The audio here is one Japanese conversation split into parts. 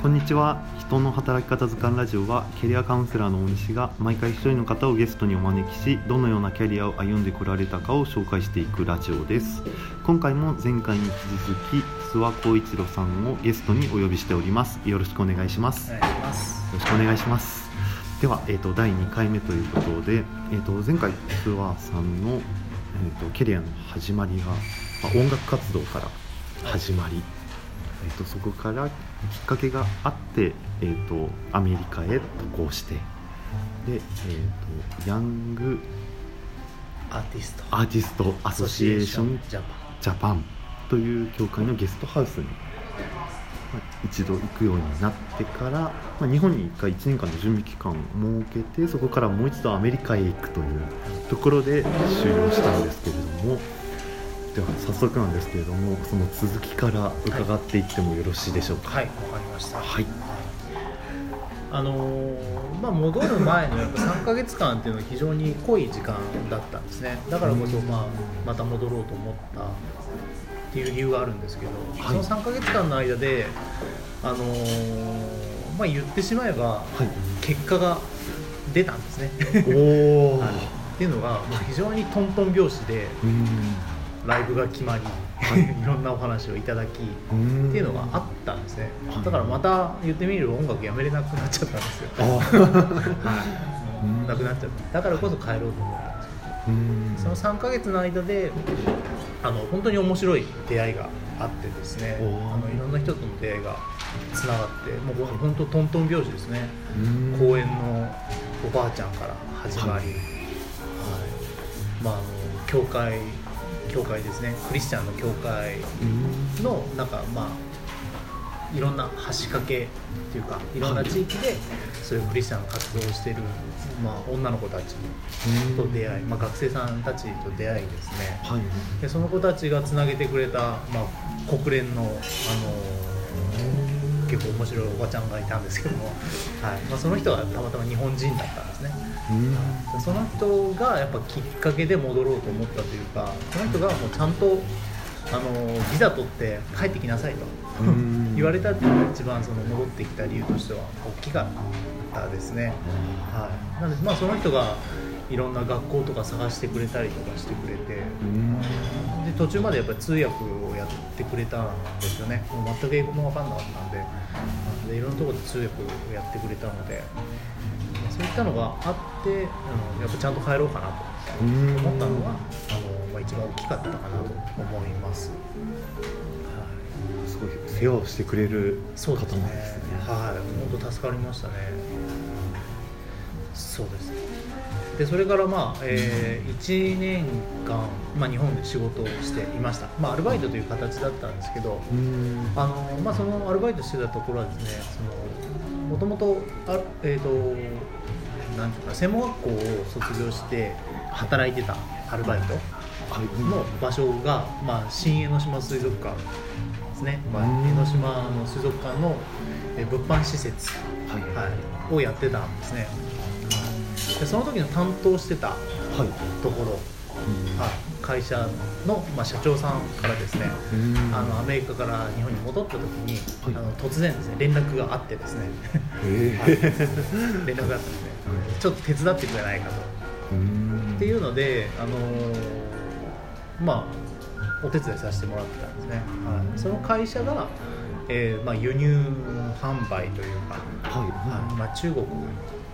こんにちは。人の働き方図鑑ラジオはキャリアカウンセラーの大西が毎回一人の方をゲストにお招きしどのようなキャリアを歩んでこられたかを紹介していくラジオです。今回も前回に引き続き諏訪光一郎さんをゲストにお呼びしております。よろしくお願いします。よろしくお願いします。では、えーと、第2回目ということで、えーと、前回諏訪さんの、えーと、キャリアの始まりが、まあ、音楽活動から始まり、はいえーと、そこからきっかけがあって、えーと、アメリカへ渡航してで、えーと、ヤングアーティストアーティストアソシエーションジャパンという協会のゲストハウスに、まあ、一度行くようになってから、まあ、日本に1回1年間の準備期間を設けてそこからもう一度アメリカへ行くというところで終了したんですけれども。では早速なんですけれどもその続きから伺っていってもよろしいでしょうか？はいわ、かりました。はい。あのー、まあ、戻る前のやっぱ3か月間っていうのは非常に濃い時間だったんですね。だからこそ、まあ、また戻ろうと思ったっていう理由があるんですけど、はい、その3か月間の間で、あのー、まあ、言ってしまえば、結果が出たんですね。お っていうのが、まあ、非常にトントン拍子で、ライブが決まり、はい、いろんなお話をいただきっていうのがあったんですね。だからまた言ってみる音楽やめれなくなっちゃったんですよ、はい、なくなっちゃった。だからこそ帰ろうと思ったんですけど。その3か月の間であの本当に面白い出会いがあってですね。あのいろんな人との出会いがつながってもう本当トントン拍子ですね。公園のおばあちゃんから始まり、はい、はい、まああの教会教会ですね。クリスチャンの教会のなんかまあいろんな橋掛けっていうかいろんな地域でそういうクリスチャンの活動をしている、まあ、女の子たちと出会い、まあ、学生さんたちと出会いですね、はい、でその子たちがつなげてくれた、まあ、国連の、あの結構面白いおばちゃんがいたんですけども、はい。まあ、その人がたまたま日本人だったんですね、うん、その人がやっぱきっかけで戻ろうと思ったというかその人がもうちゃんとあのビザ取って帰ってきなさいと 言われたっていうのが一番その戻ってきた理由としては大きかったですね、はい、なのでまあその人がいろんな学校とか探してくれたりとかしてくれて。で途中までやっぱり通訳をやってくれたんですよね。もう全く英語も分かんなかったんで。でいろんなところで通訳をやってくれたので。そういったのがあって、うん、やっぱちゃんと帰ろうかなと思ったのがあの、まあ、一番大きかったかなと思います。すごい世話をしてくれる方なんですね。はい、本当助かりましたね。そうですね。でそれからまあ、えー、1年間、まあ、日本で仕事をしていました、まあ、アルバイトという形だったんですけどあの、まあ、そのアルバイトしてたところはですねもともと,、えーと、なんていうか専門学校を卒業して働いてたアルバイトの場所が、まあ、新江ノ島水族館ですね、まあ、江ノ島の水族館の物販施設、はい。はい、をやってたんですね。でその時の担当してたところ、はい、会社の、まあ、社長さんからですねあのアメリカから日本に戻った時に、はい、あの突然ですね連絡があってですね、はい、連絡があったのでちょっと手伝ってくれないかと。っていうのであのー、まあお手伝いさせてもらってたんですね、はい、その会社がえーまあ、輸入販売というか、はい。はい。まあ、中国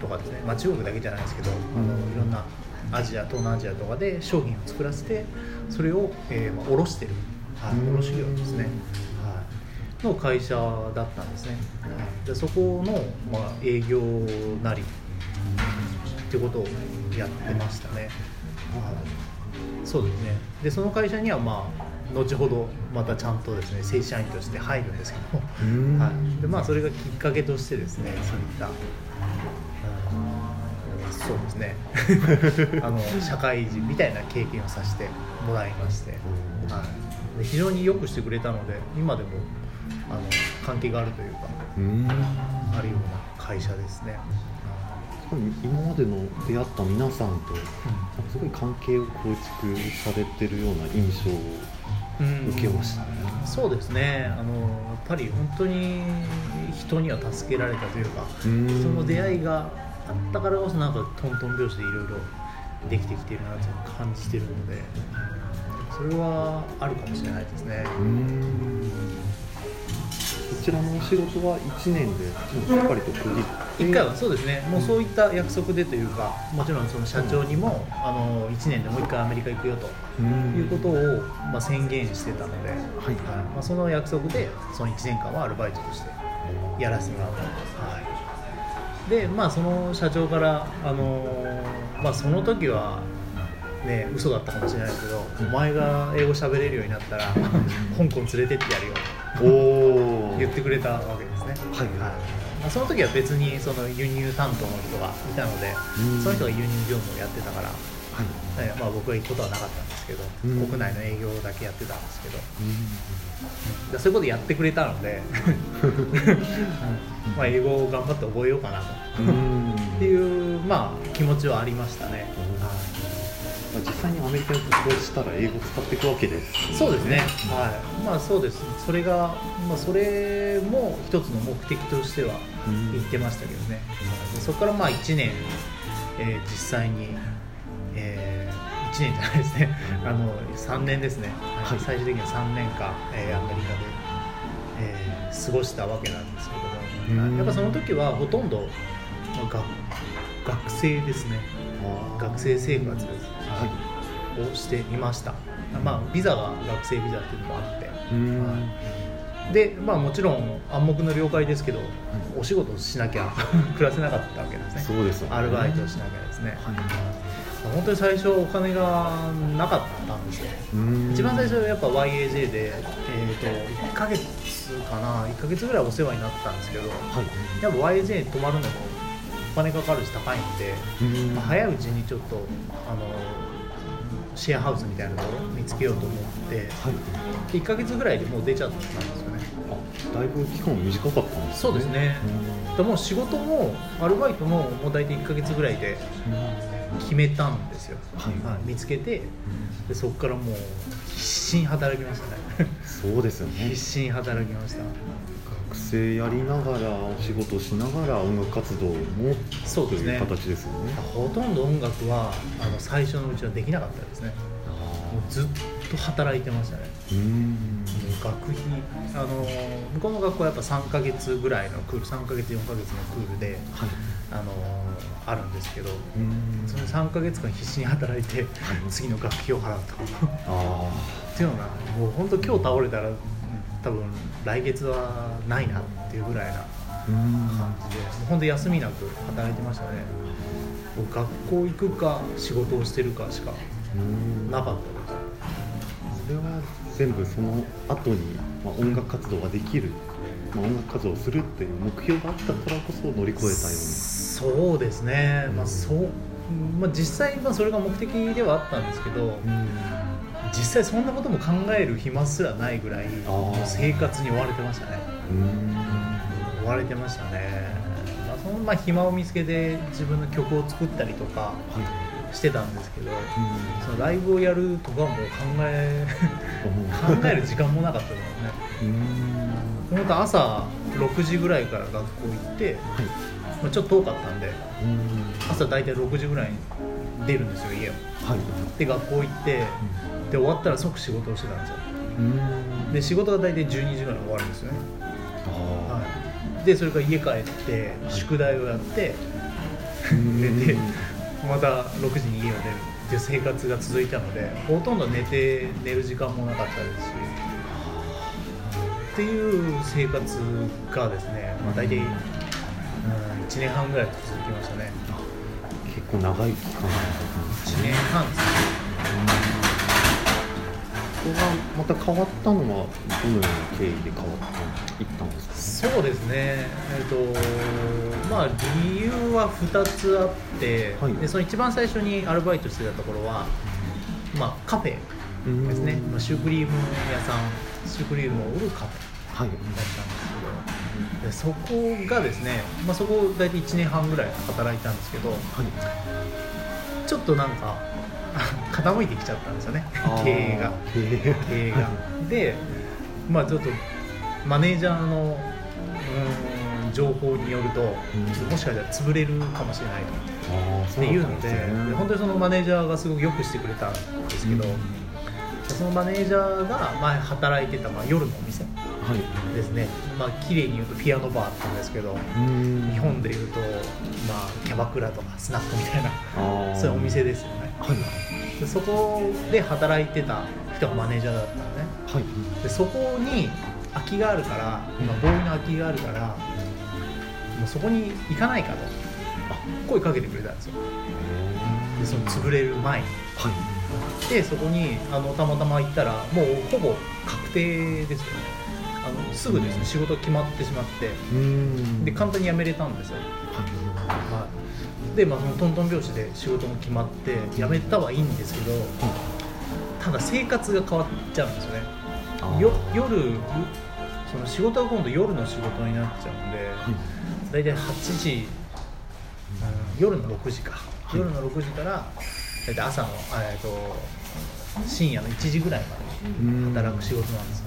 とかですね、まあ、中国だけじゃないですけど、あのいろんなアジア東南アジアとかで商品を作らせてそれを、えーまあ、卸してる、はい、卸業ですね、はい、の会社だったんですね、はい、でそこの、まあ、営業なりっていうことをやってましたね、はい、そうですね。でその会社にはまあ後ほどまたちゃんとですね正社員として入るんですけども、はい、でまあそれがきっかけとしてですねそういったそうですね。あの社会人みたいな経験をさせてもらいまして、はい、で非常によくしてくれたので今でもあの関係があるというかあるような会社ですね。今までの出会った皆さんと、すごい関係を構築されてるような印象を受けましたね、そうですね。あのやっぱり本当に人には助けられたというかその出会いがあったからこそなんかトントン拍子でいろいろできてきてるなって感じてるのでそれはあるかもしれないですね。こちらのお仕事は1年でしっかりと区切1回はそうですね。もうそういった約束でというかもちろんその社長にも、あの1年でもう1回アメリカ行くよということを、まあ、宣言してたので、はいまあ、その約束でその1年間はアルバイトとしてやらせてもらったんです、はい、でまあその社長からあのまあその時はね嘘だったかもしれないけど、お前が英語喋れるようになったら 香港連れてってやるよお言ってくれたわけですね。はい、はいその時は別にその輸入担当の人がいたので、その人が輸入業務をやってたから、はい。まあ、僕は行くことはなかったんですけど、国内の営業だけやってたんですけど、うん、そういうことやってくれたので まあ英語を頑張って覚えようかなと。っていう、まあ、気持ちはありましたね。実際にアメリカに渡航したら英語使っていくわけです、ね、そうですね、はい。まあそうです。それが、まあ、それも一つの目的としては言ってましたけどね、うん、そこからまあ1年、えー、実際に、えー、1年じゃないですね、あの3年ですね、はい、最終的には3年間、えー、アメリカで、えー、過ごしたわけなんですけども、うん、やっぱその時はほとんど、まあ、学生ですね。学生生活です、はい、をしていました、まあ、ビザが学生ビザっていうのもあって、はい、で、まあ、もちろん暗黙の了解ですけど、お仕事しなきゃ 暮らせなかったわけですね。そうです、ね、アルバイトしなきゃですね、はい。本当に最初お金がなかったんですよ。一番最初はやっぱ YAJ で、えーと、1か月かな。1か月ぐらいお世話になったんですけど、はい、やっぱ YAJ に泊まるのもお金かかるし高いんで、まあ、早いうちにちょっとあのシェアハウスみたいなところ見つけようと思って、はい、1か月ぐらいでもう出ちゃったんですよね。あだいぶ期間短かったんですね。そうですね。でも仕事もアルバイトももう大体1か月ぐらいで決めたんですよ、はい、はい、見つけてでそこからもう必死に働きましたね。そうですよね。必死に働きました学生やりながらお仕事しながら音楽活動もそうですね。形ですよね。ほとんど音楽はあの最初のうちはできなかったですね。もうずっと働いてましたね。うん。学費あの向こうの学校はやっぱ3か月ぐらいのクール3か月4か月のクールで、はい、あのあるんですけどその3か月間必死に働いて、次の学費を払うと。あっていうのがもう本当今日倒れたら多分来月はないなっていうぐらいな感じで本当休みなく働いてましたね。学校行くか仕事をしてるかしかなかったです。それは全部その後に、まあ、音楽活動ができる、まあ、音楽活動をするっていう目標があったからこそ乗り越えたように。そうですね、まあそうまあ、実際、まあ、それが目的ではあったんですけど、実際そんなことも考える暇すらないぐらい生活に追われてましたね。追われてましたね、まあ、そのまあ暇を見つけて自分の曲を作ったりとかしてたんですけど、そのライブをやるとかも考え考える時間もなかったですね。本当朝6時ぐらいから学校行って、はい。まあ、ちょっと遠かったんで朝大体6時ぐらいに出るんですよ家を、はい、で学校行って、で終わったら即仕事をしてたんですよ。で仕事が大体12時ぐらいに終わるんですよね。はい、でそれから家帰って宿題をやって 寝てまた6時に家を出る。っていう生活が続いたのでほとんど寝て寝る時間もなかったですしっていう生活がですね、まあ、大体、うん、1年半ぐらい続きましたね結構長い期間1年半ですね。こがまた変わったのはどのような経緯で変わっていったんですか、ね、そうですね。えっ、ー、とまあ理由は2つあって、はい、でその一番最初にアルバイトしてたところは、まあ、カフェですね、まあ、シュークリーム屋さんシュークリームを売るカフェだったんです。はい、でそこがですね、まあ、そこ大体1年半ぐらい働いたんですけど、はい、ちょっとなんか傾いてきちゃったんですよね経営が。経営が。でまあちょっとマネージャーの情報によると、もしかしたら潰れるかもしれないと。っていうので、ね、本当にそのマネージャーがすごくよくしてくれたんですけど、そのマネージャーが前働いてた、まあ、夜のお店ですね、はい、まあ綺麗に言うとピアノバーって言うんですけど日本でいうと、まあ、キャバクラとかスナックみたいなそういうお店ですよね、はい、でそこで働いてた人がマネージャーだったのね、はい、でそこに空きがあるから、今ボーイの空きがあるからもうそこに行かないかと声かけてくれたんですよ。でその潰れる前に、はい。でそこにあのたまたま行ったらもうほぼ確定ですよねあのすぐですね仕事決まってしまってで簡単に辞めれたんですよ、はい、で、まあ、そのトントン拍子で仕事も決まって辞めたはいいんですけど、ただ生活が変わっちゃうんですよね。よ夜その仕事が今度夜の仕事になっちゃうんで、大体8時、うん、夜の6時か、夜の6時から大体朝の、えーと、深夜の1時ぐらいまで働く仕事なんです。よ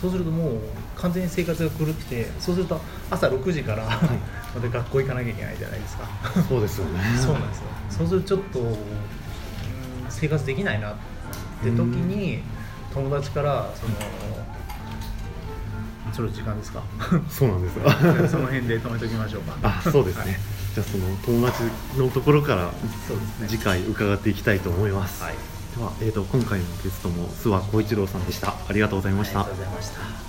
そうするともう完全に生活が狂ってそうすると朝6時からまた学校行かなきゃいけないじゃないですか。そうですよね。そうなんですよ。そうするとちょっと生活できないなって時に友達からそのそろ時間ですか？そうなんです その辺で止めておきましょうか。あそうですね、はい。じゃあその友達のところから次回伺っていきたいと思います。はい、では、えーと、今回のゲストも諏訪浩一郎さんでした。ありがとうございました。ありがとうございました。